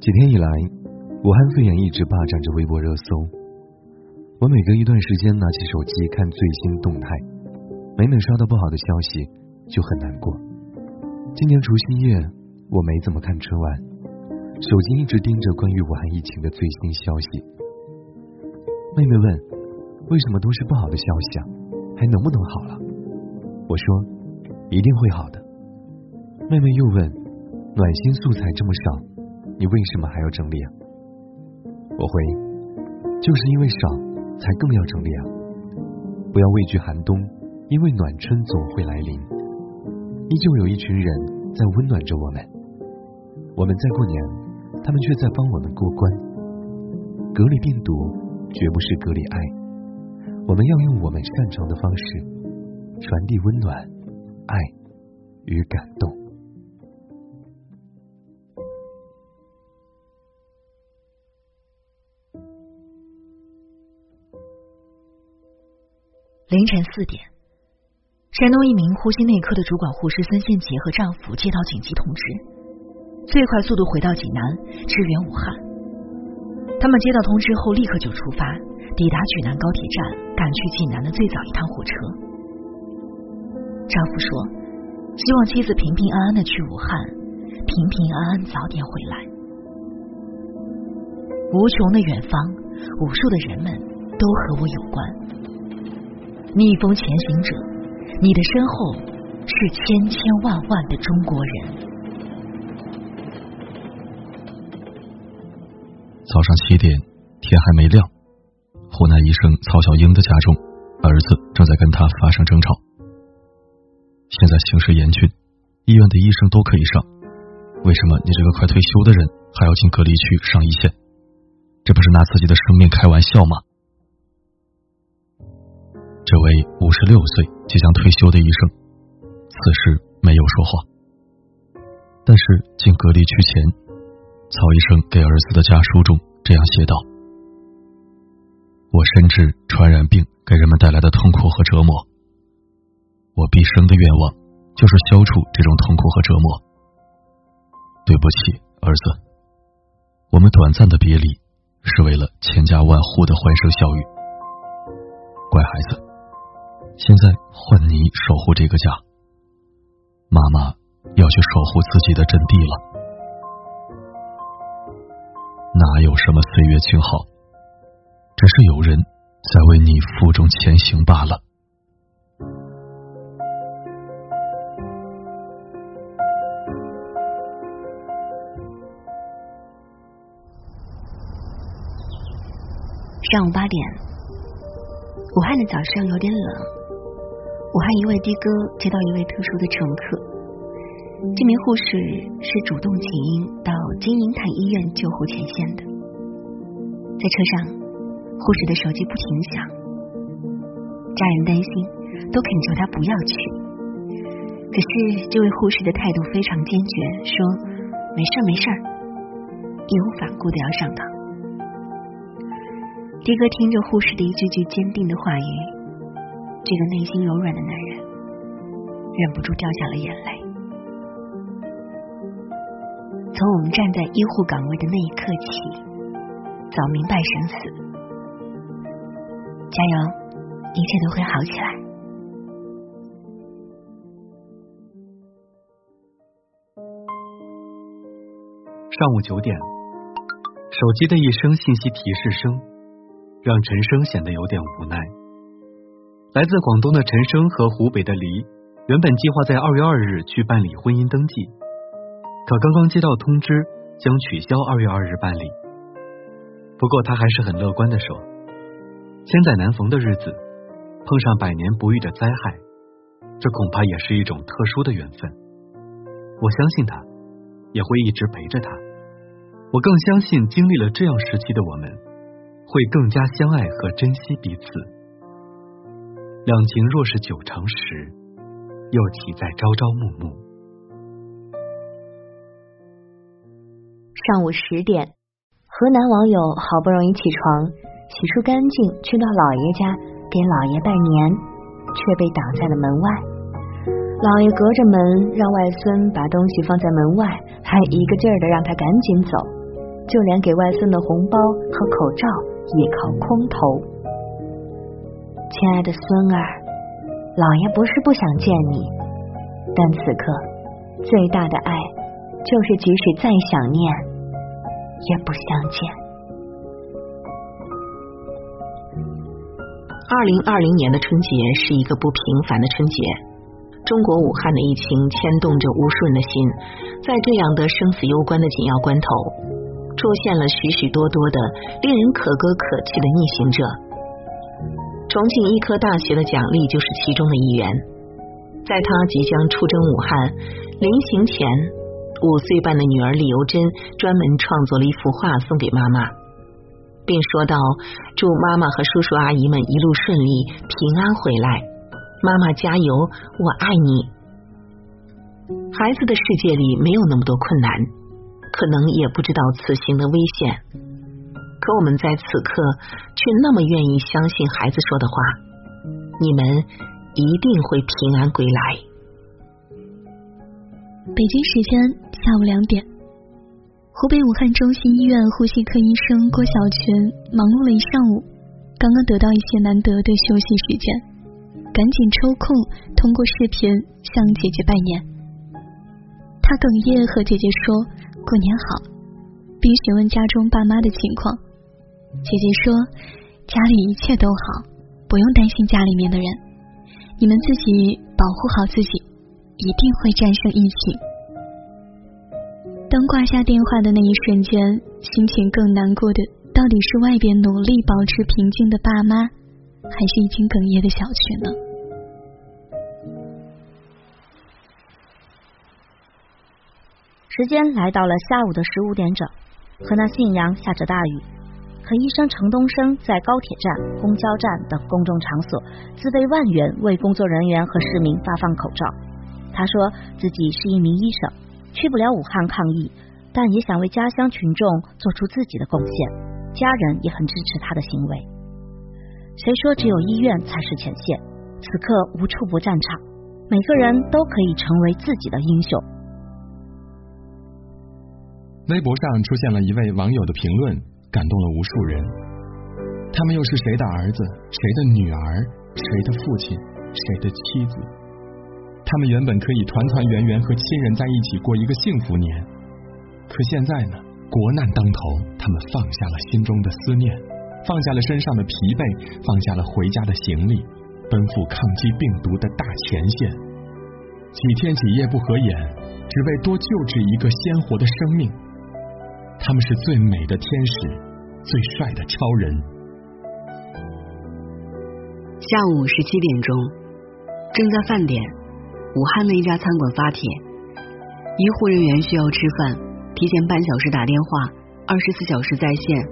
几天以来，武汉肺炎一直霸占着微博热搜。我每隔一段时间拿起手机看最新动态，每每刷到不好的消息就很难过。今年除夕夜，我没怎么看春晚，手机一直盯着关于武汉疫情的最新消息。妹妹问：“为什么都是不好的消息啊？还能不能好了？”我说：“一定会好的。”妹妹又问：“暖心素材这么少，你为什么还要整理啊？”我回：“就是因为少，才更要整理啊！不要畏惧寒冬，因为暖春总会来临。依旧有一群人在温暖着我们。我们在过年，他们却在帮我们过关。隔离病毒，绝不是隔离爱。我们要用我们擅长的方式，传递温暖、爱与感动。凌晨四点，山东一名呼吸内科的主管护士孙宪杰和丈夫接到紧急通知，最快速度回到济南支援武汉。他们接到通知后立刻就出发，抵达济南高铁站，赶去济南的最早一趟火车。丈夫说：“希望妻子平平安安的去武汉，平平安安早点回来。”无穷的远方，无数的人们都和我有关。逆风前行者，你的身后是千千万万的中国人。早上七点，天还没亮，湖南医生曹小英的家中，儿子正在跟他发生争吵。现在形势严峻，医院的医生都可以上，为什么你这个快退休的人还要进隔离区上一线？这不是拿自己的生命开玩笑吗？这位五十六岁即将退休的医生，此时没有说话。但是进隔离区前，曹医生给儿子的家书中这样写道：“我深知传染病给人们带来的痛苦和折磨，我毕生的愿望就是消除这种痛苦和折磨。对不起，儿子，我们短暂的别离是为了千家万户的欢声笑语。乖孩子。”现在换你守护这个家，妈妈要去守护自己的阵地了。哪有什么岁月静好，只是有人在为你负重前行罢了。上午八点，武汉的早上有点冷。武汉一位的哥接到一位特殊的乘客，这名护士是主动请缨到金银潭医院救护前线的。在车上，护士的手机不停响，家人担心，都恳求他不要去。可是这位护士的态度非常坚决，说没事没事义无反顾的要上岗。的哥听着护士的一句句坚定的话语。这个内心柔软的男人忍不住掉下了眼泪。从我们站在医护岗位的那一刻起，早明白生死。加油，一切都会好起来。上午九点，手机的一声信息提示声，让陈生显得有点无奈。来自广东的陈生和湖北的黎原本计划在二月二日去办理婚姻登记，可刚刚接到通知，将取消二月二日办理。不过他还是很乐观的说：“千载难逢的日子，碰上百年不遇的灾害，这恐怕也是一种特殊的缘分。我相信他，也会一直陪着他。我更相信，经历了这样时期的我们，会更加相爱和珍惜彼此。”两情若是久长时，又岂在朝朝暮暮？上午十点，河南网友好不容易起床，洗漱干净，去到姥爷家给姥爷拜年，却被挡在了门外。姥爷隔着门让外孙把东西放在门外，还一个劲儿的让他赶紧走，就连给外孙的红包和口罩也靠空投。亲爱的孙儿，老爷不是不想见你，但此刻最大的爱就是即使再想念，也不相见。二零二零年的春节是一个不平凡的春节。中国武汉的疫情牵动着无数人的心，在这样的生死攸关的紧要关头，出现了许许多多的令人可歌可泣的逆行者。重庆医科大学的蒋丽就是其中的一员。在他即将出征武汉临行前，五岁半的女儿李由珍专门创作了一幅画送给妈妈，并说道：“祝妈妈和叔叔阿姨们一路顺利，平安回来。”妈妈加油，我爱你。孩子的世界里没有那么多困难，可能也不知道此行的危险，可我们在此刻却那么愿意相信孩子说的话：你们一定会平安归来。北京时间下午两点，湖北武汉中心医院呼吸科医生郭小群忙碌了一上午，刚刚得到一些难得的休息时间。赶紧抽空通过视频向姐姐拜年。他哽咽和姐姐说过年好，并询问家中爸妈的情况。姐姐说家里一切都好，不用担心家里面的人，你们自己保护好自己，一定会战胜疫情。当挂下电话的那一瞬间，心情更难过的到底是外边努力保持平静的爸妈。还是已经哽咽的小群呢？时间来到了下午的十五点整，河南信阳下着大雨，医生程东升在高铁站、公交站等公众场所自备万元为工作人员和市民发放口罩。他说自己是一名医生，去不了武汉抗疫，但也想为家乡群众做出自己的贡献，家人也很支持他的行为。谁说只有医院才是前线？此刻无处不战场，每个人都可以成为自己的英雄。微博上出现了一位网友的评论，感动了无数人。他们又是谁的儿子？谁的女儿？谁的父亲？谁的妻子？他们原本可以团团圆圆和亲人在一起过一个幸福年，可现在呢？国难当头，他们放下了心中的思念。放下了身上的疲惫，放下了回家的行李，奔赴抗击病毒的大前线。几天几夜不合眼，只为多救治一个鲜活的生命。他们是最美的天使，最帅的超人。下午十七点钟，正在饭点，武汉的一家餐馆发帖：医护人员需要吃饭，提前半小时打电话，二十四小时在线。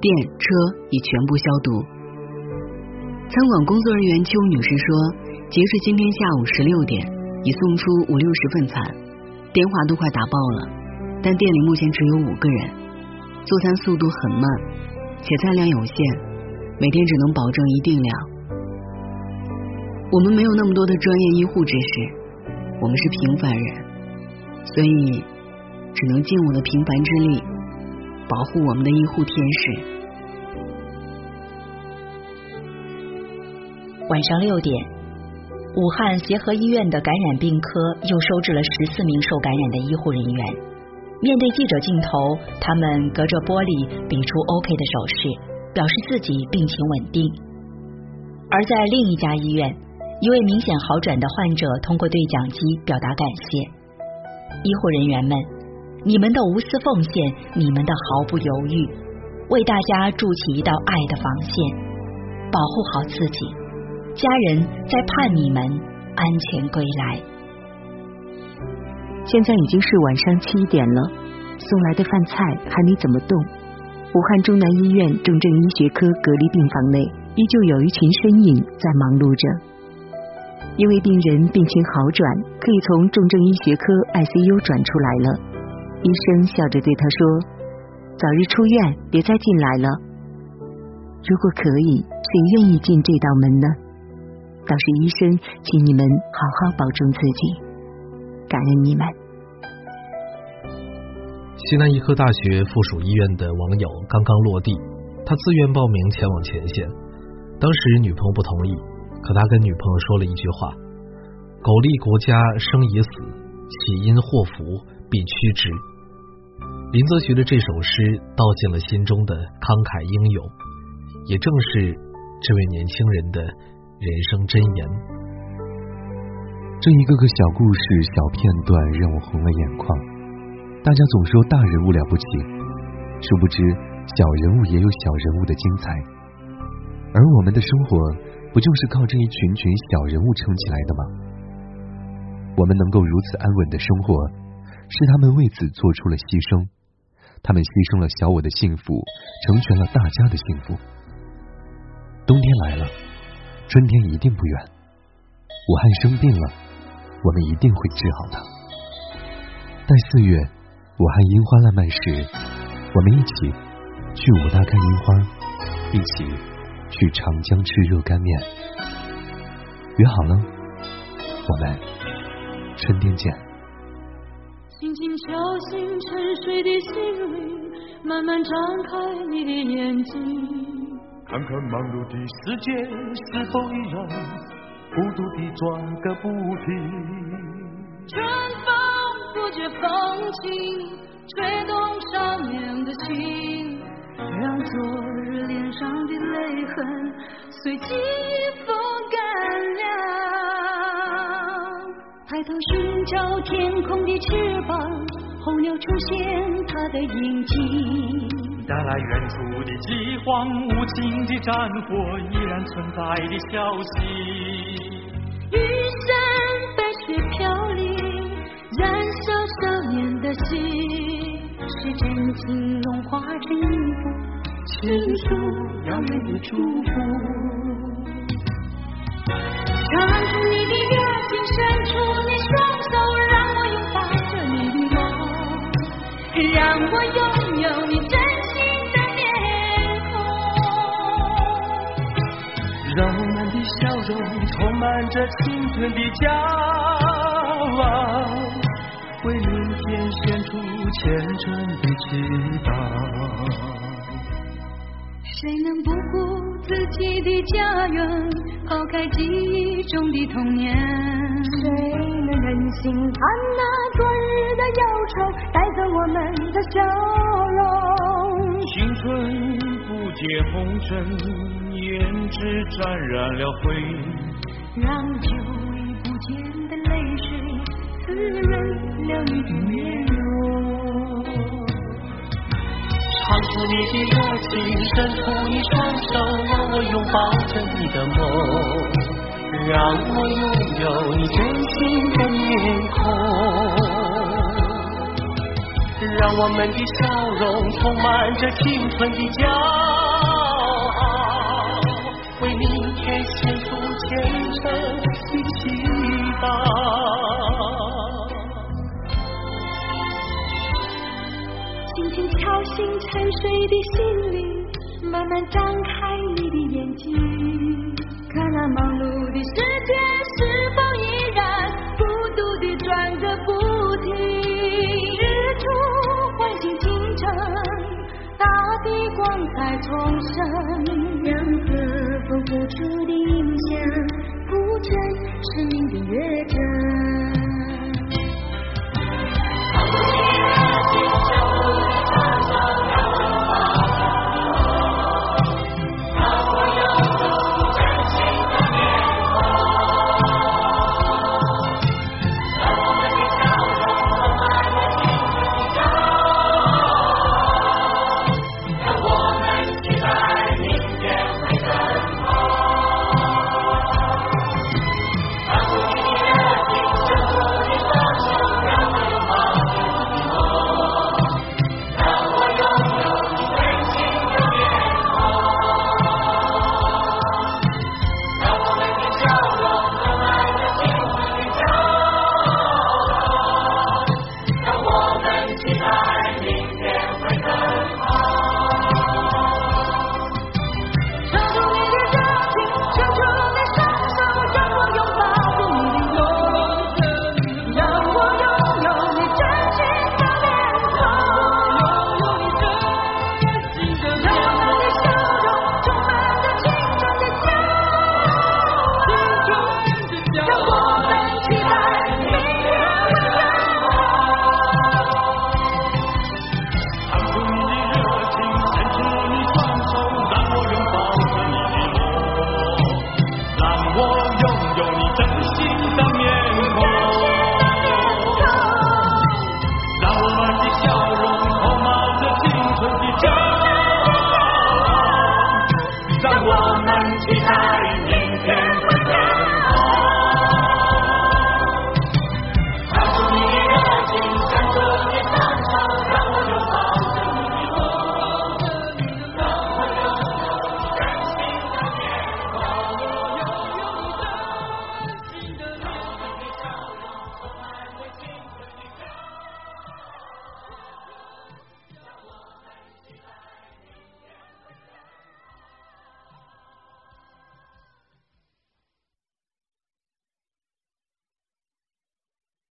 电车已全部消毒。餐馆工作人员邱女士说，截至今天下午十六点，已送出五六十份餐，电话都快打爆了。但店里目前只有五个人，做餐速度很慢，且餐量有限，每天只能保证一定量。我们没有那么多的专业医护知识，我们是平凡人，所以只能尽我的平凡之力。保护我们的医护天使。晚上六点，武汉协和医院的感染病科又收治了十四名受感染的医护人员。面对记者镜头，他们隔着玻璃比出 OK 的手势，表示自己病情稳定。而在另一家医院，一位明显好转的患者通过对讲机表达感谢：医护人员们。你们的无私奉献，你们的毫不犹豫，为大家筑起一道爱的防线，保护好自己，家人在盼你们安全归来。现在已经是晚上七点了，送来的饭菜还没怎么动。武汉中南医院重症医学科隔离病房内，依旧有一群身影在忙碌着。一位病人病情好转，可以从重症医学科 ICU 转出来了。医生笑着对他说：“早日出院，别再进来了。如果可以，谁愿意进这道门呢？倒是医生，请你们好好保重自己，感恩你们。西南医科大学附属医院的网友刚刚落地，他自愿报名前往前线。当时女朋友不同意，可他跟女朋友说了一句话：“苟利国家生已死，岂因祸福必趋之。”林则徐的这首诗道尽了心中的慷慨英勇，也正是这位年轻人的人生箴言。这一个个小故事、小片段让我红了眼眶。大家总说大人物了不起，殊不知小人物也有小人物的精彩。而我们的生活不就是靠这一群群小人物撑起来的吗？我们能够如此安稳的生活，是他们为此做出了牺牲。他们牺牲了小我的幸福，成全了大家的幸福。冬天来了，春天一定不远。武汉生病了，我们一定会治好它。待四月。武汉樱花烂漫时，我们一起去武大看樱花，一起去长江吃热干面。约好了，我们春天见。轻轻敲醒沉睡的心灵，慢慢张开你的眼睛，看看忙碌的世界是否依然孤独地转个不停。春风。不觉风情，吹动少年的心，让昨日脸上的泪痕随季风干了。抬头寻找天空的翅膀，候鸟出现它的影迹，带来远处的饥荒，无情的战火依然存在的消息。是真情融化成一幅情书，遥远的祝福。唱出你的热情，伸出你双手，让我拥抱着你的梦，让我拥有你真心的面孔。让我们的笑容充满着青春的骄傲。为明天献出虔诚的祈祷。谁能不顾自己的家园，抛开记忆中的童年？谁能忍心看那昨日的忧愁带走我们的笑容？青春不解红尘，胭脂沾染了灰，让久已不见的泪水。滋润了你的面容，唱出你的热情，伸出你双手，让我拥抱着你的梦，让我拥有你真心的面孔，让我们的笑容充满着青春的骄傲，沉睡的心灵，慢慢张开你的眼睛，看那忙碌的世界是否依然孤独地转个不停。日出唤醒清晨，大地光彩重生，让和风付出的影响，谱成生命的乐章。